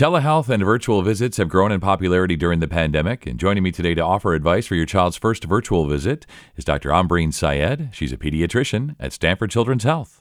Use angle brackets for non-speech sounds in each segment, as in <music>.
Telehealth and virtual visits have grown in popularity during the pandemic, and joining me today to offer advice for your child's first virtual visit is Dr. Ambreen Syed. She's a pediatrician at Stanford Children's Health.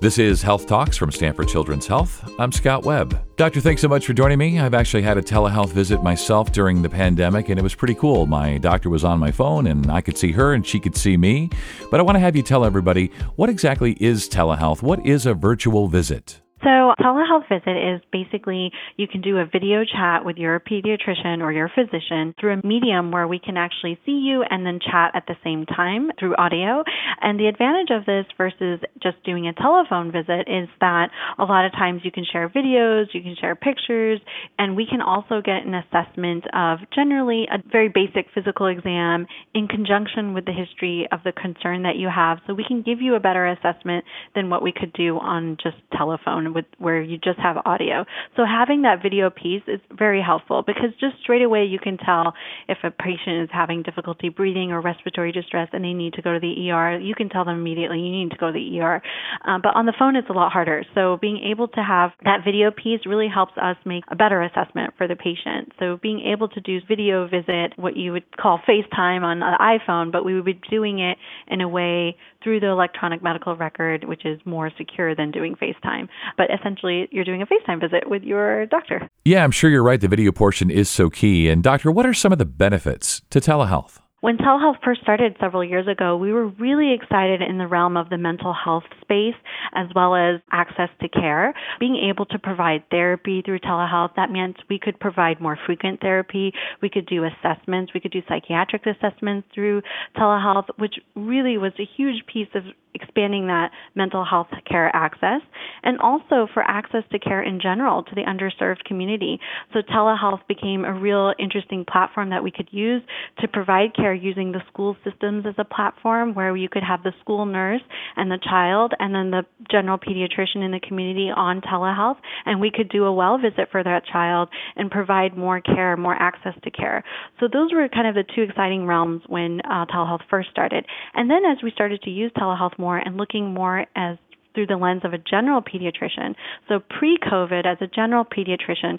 This is Health Talks from Stanford Children's Health. I'm Scott Webb. Doctor, thanks so much for joining me. I've actually had a telehealth visit myself during the pandemic, and it was pretty cool. My doctor was on my phone, and I could see her, and she could see me. But I want to have you tell everybody what exactly is telehealth? What is a virtual visit? So, telehealth visit is basically you can do a video chat with your pediatrician or your physician through a medium where we can actually see you and then chat at the same time through audio. And the advantage of this versus just doing a telephone visit is that a lot of times you can share videos, you can share pictures, and we can also get an assessment of generally a very basic physical exam in conjunction with the history of the concern that you have. So, we can give you a better assessment than what we could do on just telephone with where you just have audio. So having that video piece is very helpful because just straight away you can tell if a patient is having difficulty breathing or respiratory distress and they need to go to the ER. You can tell them immediately you need to go to the ER. Uh, but on the phone it's a lot harder. So being able to have that video piece really helps us make a better assessment for the patient. So being able to do video visit, what you would call FaceTime on the iPhone, but we would be doing it in a way through the electronic medical record, which is more secure than doing FaceTime but essentially you're doing a FaceTime visit with your doctor. Yeah, I'm sure you're right. The video portion is so key. And, doctor, what are some of the benefits to telehealth? When telehealth first started several years ago, we were really excited in the realm of the mental health space as well as access to care. Being able to provide therapy through telehealth, that meant we could provide more frequent therapy, we could do assessments, we could do psychiatric assessments through telehealth, which really was a huge piece of expanding that mental health care access and also for access to care in general to the underserved community. So telehealth became a real interesting platform that we could use to provide care using the school systems as a platform where you could have the school nurse and the child and then the general pediatrician in the community on telehealth and we could do a well visit for that child and provide more care, more access to care. So those were kind of the two exciting realms when uh, telehealth first started. And then as we started to use telehealth more and looking more as through the lens of a general pediatrician. So pre COVID, as a general pediatrician,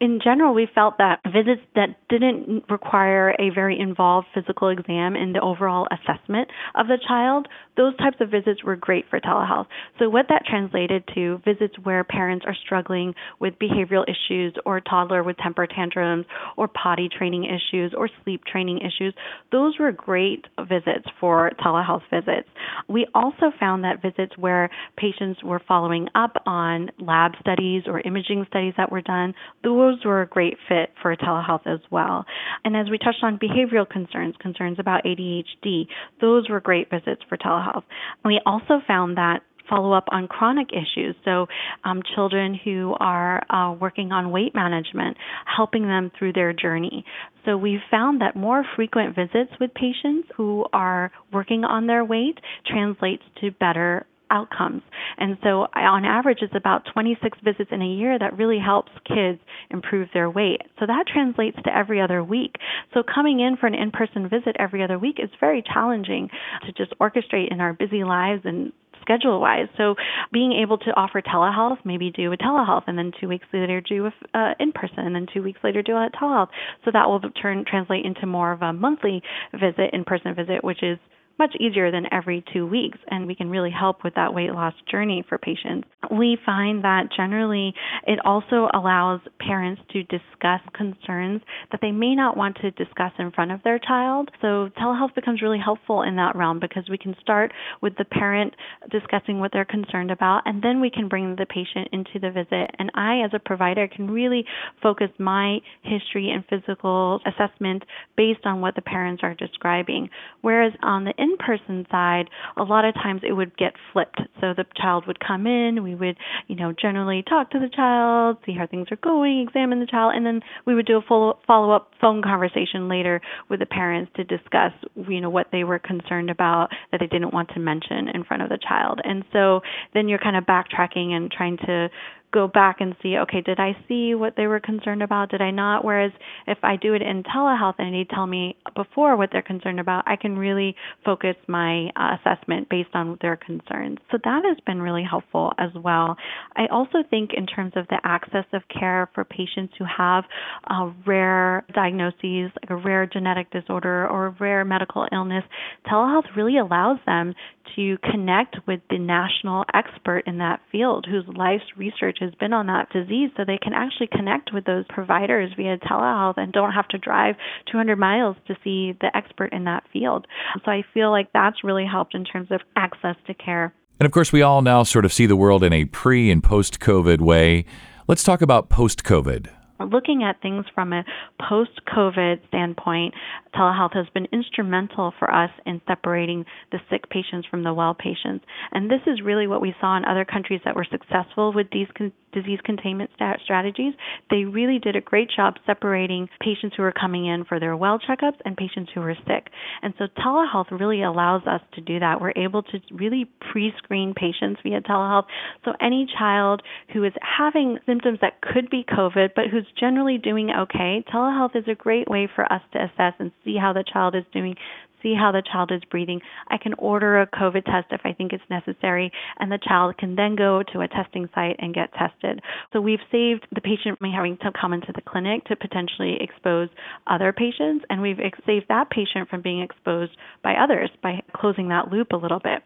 in general, we felt that visits that didn't require a very involved physical exam in the overall assessment of the child, those types of visits were great for telehealth. So, what that translated to visits where parents are struggling with behavioral issues, or toddler with temper tantrums, or potty training issues, or sleep training issues, those were great visits for telehealth visits. We also found that visits where patients were following up on lab studies or imaging studies that were done, those those were a great fit for telehealth as well. And as we touched on behavioral concerns, concerns about ADHD, those were great visits for telehealth. We also found that follow up on chronic issues. So, um, children who are uh, working on weight management, helping them through their journey. So, we've found that more frequent visits with patients who are working on their weight translates to better outcomes. And so, on average, it's about 26 visits in a year that really helps kids improve their weight. So, that translates to every other week. So, coming in for an in person visit every other week is very challenging to just orchestrate in our busy lives and schedule wise. So being able to offer telehealth, maybe do a telehealth and then two weeks later do a uh, in person and then two weeks later do a telehealth. So that will turn translate into more of a monthly visit, in person visit, which is much easier than every two weeks, and we can really help with that weight loss journey for patients. We find that generally it also allows parents to discuss concerns that they may not want to discuss in front of their child. So telehealth becomes really helpful in that realm because we can start with the parent discussing what they're concerned about, and then we can bring the patient into the visit. And I, as a provider, can really focus my history and physical assessment based on what the parents are describing. Whereas on the in person side, a lot of times it would get flipped. So the child would come in, we would, you know, generally talk to the child, see how things are going, examine the child, and then we would do a full follow up phone conversation later with the parents to discuss, you know, what they were concerned about that they didn't want to mention in front of the child. And so then you're kind of backtracking and trying to go back and see, okay, did I see what they were concerned about? Did I not? Whereas if I do it in telehealth and they tell me before what they're concerned about, I can really focus my uh, assessment based on their concerns. So that has been really helpful as well. I also think in terms of the access of care for patients who have uh, rare diagnoses, like a rare genetic disorder or a rare medical illness, telehealth really allows them to connect with the national expert in that field whose life's research has been on that disease so they can actually connect with those providers via telehealth and don't have to drive 200 miles to see the expert in that field. So I feel like that's really helped in terms of access to care. And of course, we all now sort of see the world in a pre and post COVID way. Let's talk about post COVID looking at things from a post COVID standpoint, telehealth has been instrumental for us in separating the sick patients from the well patients. And this is really what we saw in other countries that were successful with these con- disease containment strategies. They really did a great job separating patients who were coming in for their well checkups and patients who were sick. And so telehealth really allows us to do that. We're able to really pre screen patients via telehealth. So any child who is having symptoms that could be COVID, but who's generally doing okay, telehealth is a great way for us to assess and see how the child is doing see how the child is breathing. I can order a COVID test if I think it's necessary, and the child can then go to a testing site and get tested. So we've saved the patient from having to come into the clinic to potentially expose other patients, and we've saved that patient from being exposed by others by closing that loop a little bit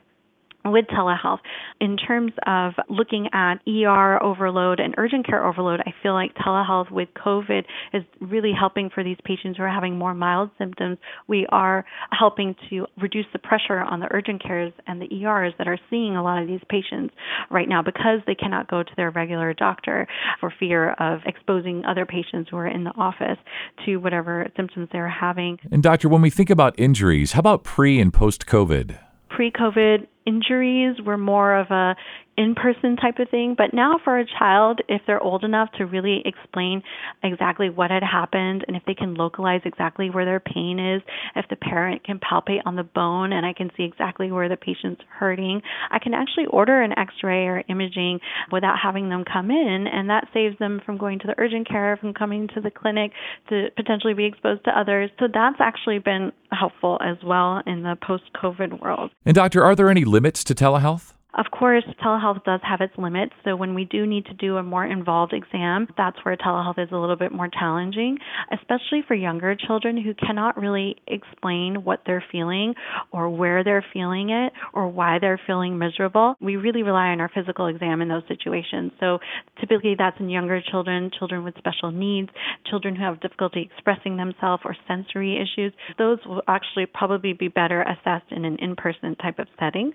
with telehealth. In terms of looking at ER overload and urgent care overload, I feel like telehealth with COVID is really helping for these patients who are having more mild symptoms. We are helping to reduce the pressure on the urgent cares and the ERs that are seeing a lot of these patients right now because they cannot go to their regular doctor for fear of exposing other patients who are in the office to whatever symptoms they're having. And doctor, when we think about injuries, how about pre and post COVID? Pre COVID injuries were more of a in person type of thing. But now, for a child, if they're old enough to really explain exactly what had happened and if they can localize exactly where their pain is, if the parent can palpate on the bone and I can see exactly where the patient's hurting, I can actually order an x ray or imaging without having them come in. And that saves them from going to the urgent care, from coming to the clinic to potentially be exposed to others. So that's actually been helpful as well in the post COVID world. And, doctor, are there any limits to telehealth? Of course, telehealth does have its limits. So when we do need to do a more involved exam, that's where telehealth is a little bit more challenging, especially for younger children who cannot really explain what they're feeling or where they're feeling it or why they're feeling miserable. We really rely on our physical exam in those situations. So typically that's in younger children, children with special needs, children who have difficulty expressing themselves or sensory issues. Those will actually probably be better assessed in an in-person type of setting.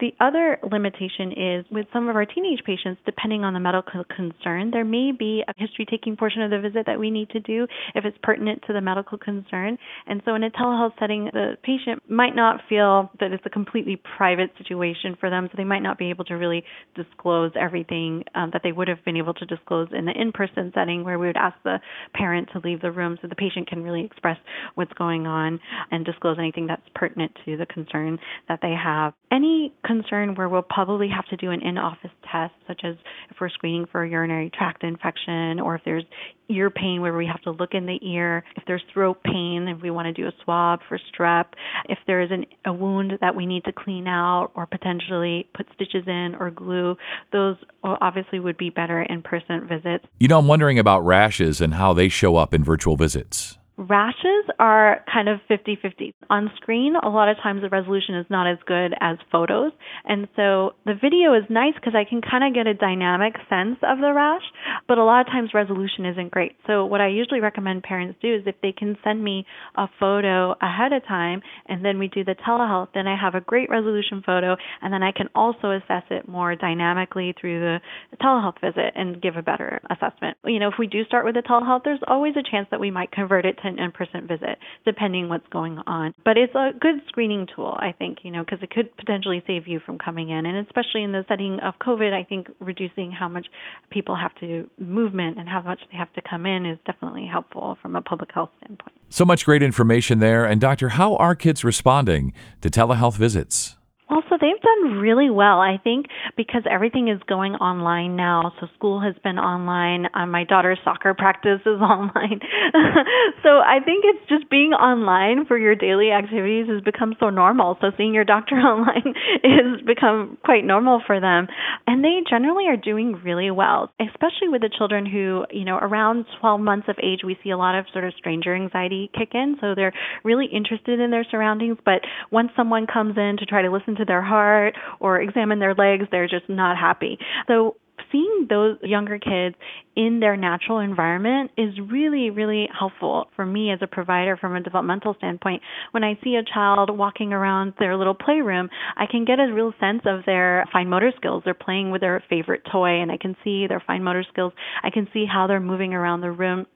The other limitation is with some of our teenage patients, depending on the medical concern, there may be a history taking portion of the visit that we need to do if it's pertinent to the medical concern. And so in a telehealth setting, the patient might not feel that it's a completely private situation for them, so they might not be able to really disclose everything um, that they would have been able to disclose in the in person setting where we would ask the parent to leave the room so the patient can really express what's going on and disclose anything that's pertinent to the concern that they have. Any concern where we'll probably have to do an in office test, such as if we're screening for a urinary tract infection, or if there's ear pain where we have to look in the ear, if there's throat pain, if we want to do a swab for strep, if there is an, a wound that we need to clean out or potentially put stitches in or glue, those obviously would be better in person visits. You know, I'm wondering about rashes and how they show up in virtual visits. Rashes are kind of 50 50. On screen, a lot of times the resolution is not as good as photos. And so the video is nice because I can kind of get a dynamic sense of the rash, but a lot of times resolution isn't great. So what I usually recommend parents do is if they can send me a photo ahead of time and then we do the telehealth, then I have a great resolution photo and then I can also assess it more dynamically through the telehealth visit and give a better assessment. You know, if we do start with the telehealth, there's always a chance that we might convert it to an in-person visit, depending what's going on. But it's a good screening tool, I think, you know, because it could potentially save you from coming in, and especially in the setting of COVID, I think reducing how much people have to movement and how much they have to come in is definitely helpful from a public health standpoint. So much great information there. And doctor, how are kids responding to telehealth visits? Well, so they've done really well. I think because everything is going online now. So school has been online. Um, my daughter's soccer practice is <laughs> online. <laughs> so I think it's just being online for your daily activities has become so normal. So seeing your doctor <laughs> online has become quite normal for them. And they generally are doing really well, especially with the children who, you know, around 12 months of age, we see a lot of sort of stranger anxiety kick in. So they're really interested in their surroundings. But once someone comes in to try to listen to their heart or examine their legs, they're just not happy. So seeing those younger kids in their natural environment is really, really helpful for me as a provider from a developmental standpoint. When I see a child walking around their little playroom, I can get a real sense of their fine motor skills. They're playing with their favorite toy, and I can see their fine motor skills. I can see how they're moving around the room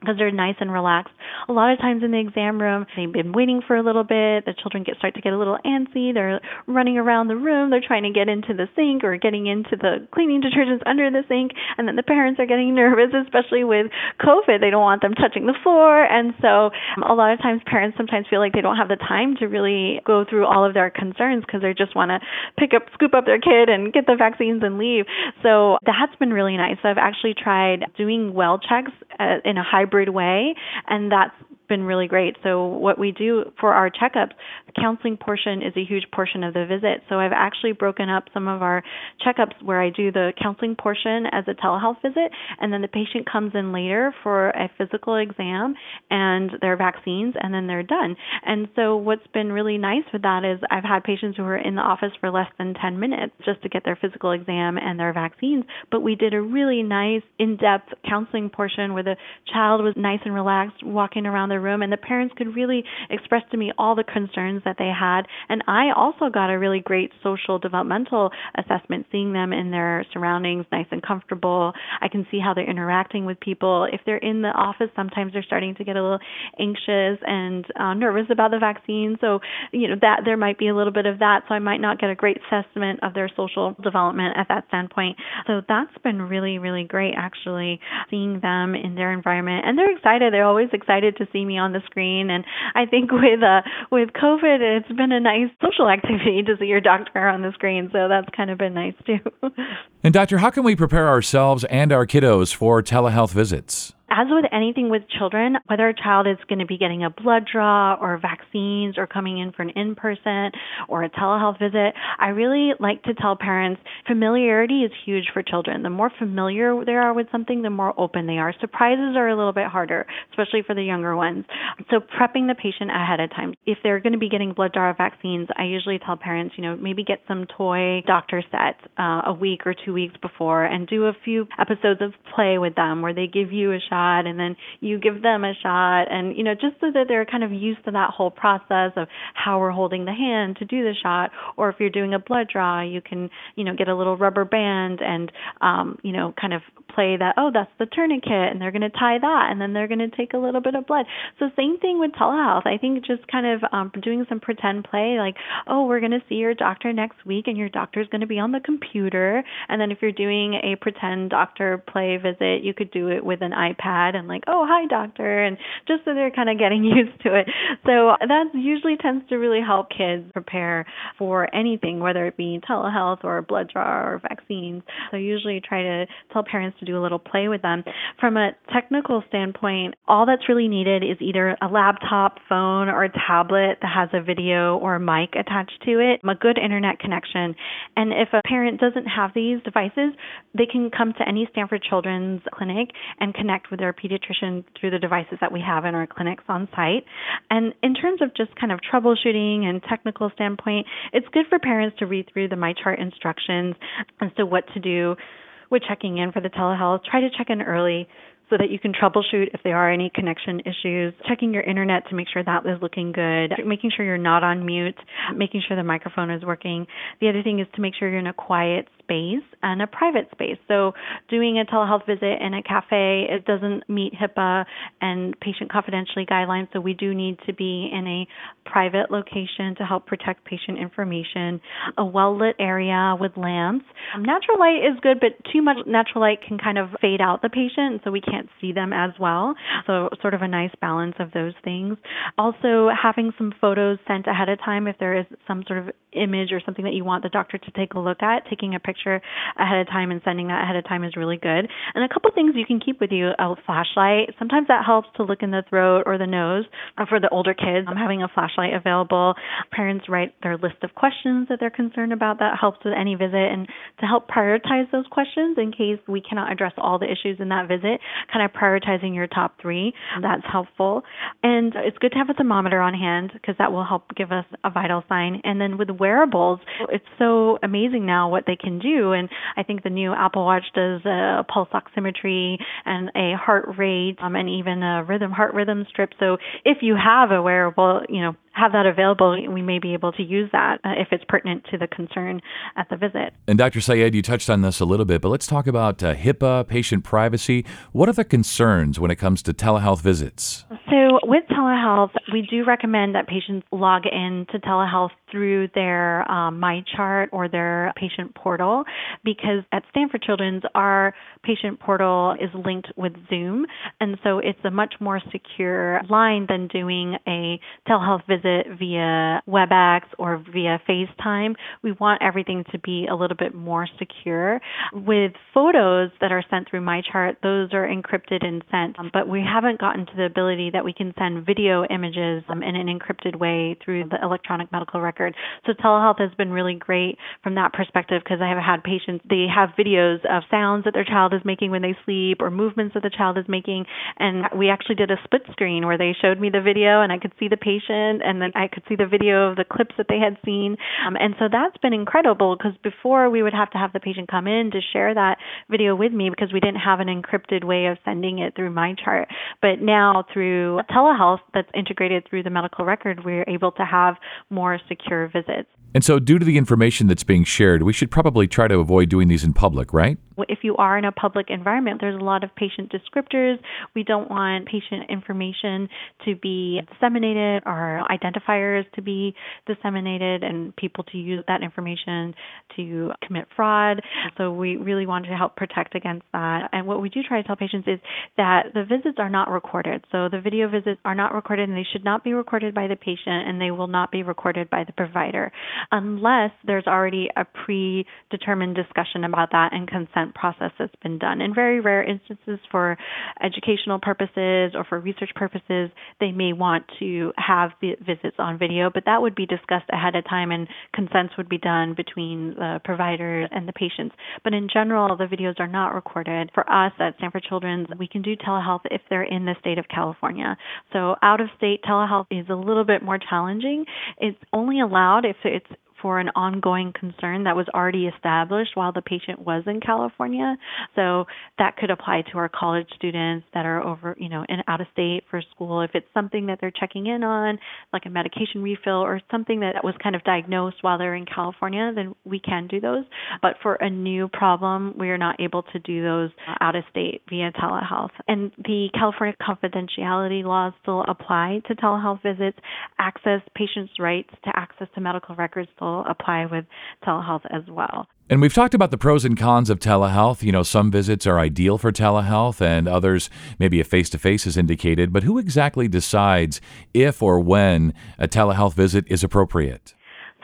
because they're nice and relaxed. A lot of times in the exam room, they've been waiting for a little bit. The children get start to get a little antsy. They're running around the room. They're trying to get into the sink or getting into the cleaning detergents under the sink, and then the parents are getting <laughs> nervous, especially with COVID. They don't want them touching the floor, and so um, a lot of times parents sometimes feel like they don't have the time to really go through all of their concerns because they just want to pick up, scoop up their kid and get the vaccines and leave. So that's been really nice. I've actually tried doing well checks uh, in a hybrid way, and that's been really great. So what we do for our checkups, the counseling portion is a huge portion of the visit. So I've actually broken up some of our checkups where I do the counseling portion as a telehealth visit, and then the patient comes in later for a physical exam and their vaccines, and then they're done. And so what's been really nice with that is I've had patients who are in the office for less than 10 minutes just to get their physical exam and their vaccines, but we did a really nice in-depth counseling portion where the child was nice and relaxed walking around the room and the parents could really express to me all the concerns that they had. And I also got a really great social developmental assessment seeing them in their surroundings nice and comfortable. I can see how they're interacting with people. If they're in the office sometimes they're starting to get a little anxious and uh, nervous about the vaccine. So you know that there might be a little bit of that. So I might not get a great assessment of their social development at that standpoint. So that's been really really great actually seeing them in their environment. And they're excited. They're always excited to see me on the screen. And I think with uh, with COVID, it's been a nice social activity to see your doctor on the screen. So that's kind of been nice too. and doctor, how can we prepare ourselves and our kiddos for telehealth visits? As with anything with children, whether a child is going to be getting a blood draw or vaccines or coming in for an in person or a telehealth visit, I really like to tell parents familiarity is huge for children. The more familiar they are with something, the more open they are. Surprises are a little bit harder, especially for the younger ones. So, prepping the patient ahead of time. If they're going to be getting blood draw vaccines, I usually tell parents, you know, maybe get some toy doctor sets uh, a week or two weeks before and do a few episodes of play with them where they give you a shot shot and then you give them a shot and you know just so that they're kind of used to that whole process of how we're holding the hand to do the shot or if you're doing a blood draw you can you know get a little rubber band and um you know kind of play that oh that's the tourniquet and they're going to tie that and then they're going to take a little bit of blood. So same thing with telehealth. I think just kind of um doing some pretend play like oh we're going to see your doctor next week and your doctor's going to be on the computer and then if you're doing a pretend doctor play visit you could do it with an ipad and like, oh, hi, doctor, and just so they're kind of getting <laughs> used to it. So that usually tends to really help kids prepare for anything, whether it be telehealth or blood draw or vaccines. So usually try to tell parents to do a little play with them. From a technical standpoint, all that's really needed is either a laptop, phone, or a tablet that has a video or a mic attached to it, a good internet connection. And if a parent doesn't have these devices, they can come to any Stanford Children's clinic and connect with with their pediatrician through the devices that we have in our clinics on site. And in terms of just kind of troubleshooting and technical standpoint, it's good for parents to read through the MyChart instructions as to what to do with checking in for the telehealth. Try to check in early so that you can troubleshoot if there are any connection issues, checking your internet to make sure that is looking good, making sure you're not on mute, making sure the microphone is working. The other thing is to make sure you're in a quiet space and a private space. So, doing a telehealth visit in a cafe, it doesn't meet HIPAA and patient confidentiality guidelines. So, we do need to be in a private location to help protect patient information, a well lit area with lamps. Um, natural light is good, but too much natural light can kind of fade out the patient, so we can't see them as well. So, sort of a nice balance of those things. Also, having some photos sent ahead of time if there is some sort of image or something that you want the doctor to take a look at, taking a picture ahead of time and sending that ahead of time is really good. And a couple things you can keep with you a flashlight. Sometimes that helps to look in the throat or the nose. Uh, for the older kids, having a flashlight available. Parents write their list of questions that they're concerned about. That helps with any visit and to help prioritize those questions in case we cannot address all the issues in that visit, kind of prioritizing your top three. That's helpful. And it's good to have a thermometer on hand because that will help give us a vital sign. And then with wearables, it's so amazing now what they can do. And I think the new Apple Watch does a pulse oximetry and a heart rate um, and even a rhythm, heart rhythm strip. So if you have a wearable, you know, have that available, we may be able to use that uh, if it's pertinent to the concern at the visit. And Dr. Syed, you touched on this a little bit, but let's talk about uh, HIPAA, patient privacy. What are the concerns when it comes to telehealth visits? So, with telehealth, we do recommend that patients log in to telehealth through their um, MyChart or their patient portal because at Stanford Children's, our patient portal is linked with Zoom. And so it's a much more secure line than doing a telehealth visit via WebEx or via FaceTime. We want everything to be a little bit more secure. With photos that are sent through MyChart, those are encrypted and sent, um, but we haven't gotten to the ability that we can send video images um, in an encrypted way through the electronic medical record. So telehealth has been really great from that perspective because I have had patients, they have videos of sounds that their child is making when they sleep or movements that the child is making. And we actually did a split screen where they showed me the video and I could see the patient and then I could see the video of the clips that they had seen. Um, and so that's been incredible because before we would have to have the patient come in to share that video with me because we didn't have an encrypted way of sending it through MyChart. But now through telehealth that's integrated through the medical record, we're able to have more secure visits. And so, due to the information that's being shared, we should probably try to avoid doing these in public, right? If you are in a public environment, there's a lot of patient descriptors. We don't want patient information to be disseminated or identifiers to be disseminated and people to use that information to commit fraud. So, we really want to help protect against that. And what we do try to tell patients is that the visits are not recorded. So, the video visits are not recorded and they should not be recorded by the patient and they will not be recorded by the provider unless there's already a predetermined discussion about that and consent process that's been done. In very rare instances, for educational purposes or for research purposes, they may want to have the visits on video, but that would be discussed ahead of time and consents would be done between the providers and the patients. But in general, the videos are not recorded. For us at Stanford Children's, we can do telehealth if they're in the state of California. So out of state telehealth is a little bit more challenging. It's only allowed if it's for an ongoing concern that was already established while the patient was in California. So that could apply to our college students that are over, you know, in out of state for school. If it's something that they're checking in on, like a medication refill or something that was kind of diagnosed while they're in California, then we can do those. But for a new problem, we are not able to do those uh, out of state via telehealth. And the California confidentiality laws still apply to telehealth visits. Access patients' rights to access to medical records still apply with telehealth as well. And we've talked about the pros and cons of telehealth. You know, some visits are ideal for telehealth and others, maybe a face to face is indicated. But who exactly decides if or when a telehealth visit is appropriate?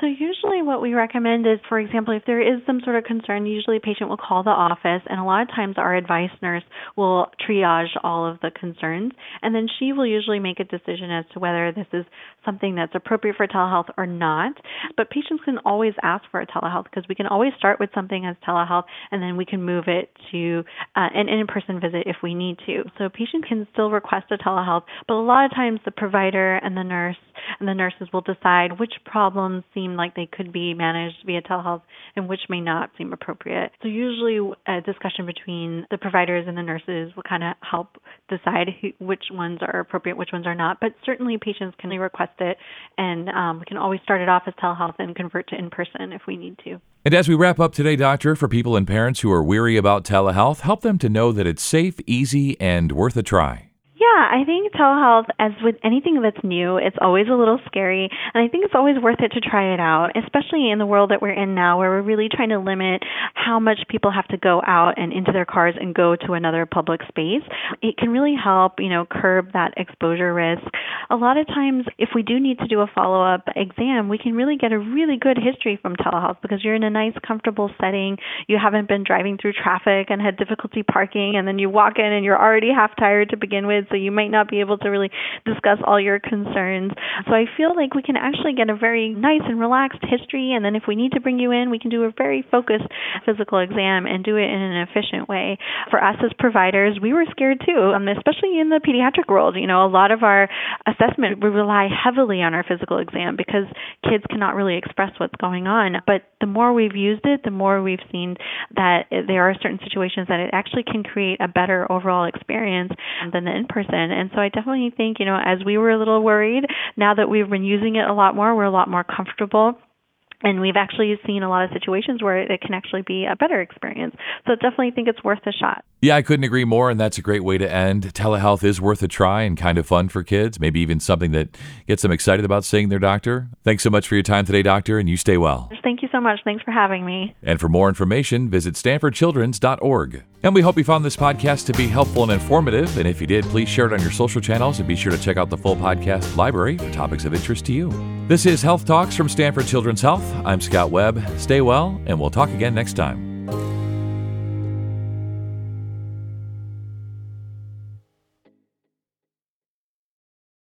So, usually, what we recommend is, for example, if there is some sort of concern, usually a patient will call the office, and a lot of times our advice nurse will triage all of the concerns, and then she will usually make a decision as to whether this is something that's appropriate for telehealth or not. But patients can always ask for a telehealth because we can always start with something as telehealth, and then we can move it to uh, an in person visit if we need to. So, a patient can still request a telehealth, but a lot of times the provider and the nurse and the nurses will decide which problems seem like they could be managed via telehealth and which may not seem appropriate. So usually a discussion between the providers and the nurses will kind of help decide who, which ones are appropriate, which ones are not. But certainly patients can request it, and um, we can always start it off as telehealth and convert to in person if we need to. And as we wrap up today, Doctor, for people and parents who are weary about telehealth, help them to know that it's safe, easy, and worth a try. Yeah, I think telehealth, as with anything that's new, it's always a little scary. And I think it's always worth it to try it out, especially in the world that we're in now, where we're really trying to limit how much people have to go out and into their cars and go to another public space. It can really help, you know, curb that exposure risk. A lot of times, if we do need to do a follow up exam, we can really get a really good history from telehealth because you're in a nice, comfortable setting. You haven't been driving through traffic and had difficulty parking, and then you walk in and you're already half tired to begin with so you might not be able to really discuss all your concerns. So I feel like we can actually get a very nice and relaxed history, and then if we need to bring you in, we can do a very focused physical exam and do it in an efficient way. For us as providers, we were scared too, um, especially in the pediatric world. You know, a lot of our assessment we rely heavily on our physical exam because kids cannot really express what's going on. But the more we've used it, the more we've seen that there are certain situations that it actually can create a better overall experience than the in-person person. And so I definitely think, you know, as we were a little worried, now that we've been using it a lot more, we're a lot more comfortable and we've actually seen a lot of situations where it can actually be a better experience. So I definitely think it's worth a shot. Yeah, I couldn't agree more, and that's a great way to end. Telehealth is worth a try and kind of fun for kids, maybe even something that gets them excited about seeing their doctor. Thanks so much for your time today, doctor, and you stay well. Thank you so much. Thanks for having me. And for more information, visit stanfordchildrens.org. And we hope you found this podcast to be helpful and informative. And if you did, please share it on your social channels and be sure to check out the full podcast library for topics of interest to you. This is Health Talks from Stanford Children's Health. I'm Scott Webb. Stay well, and we'll talk again next time.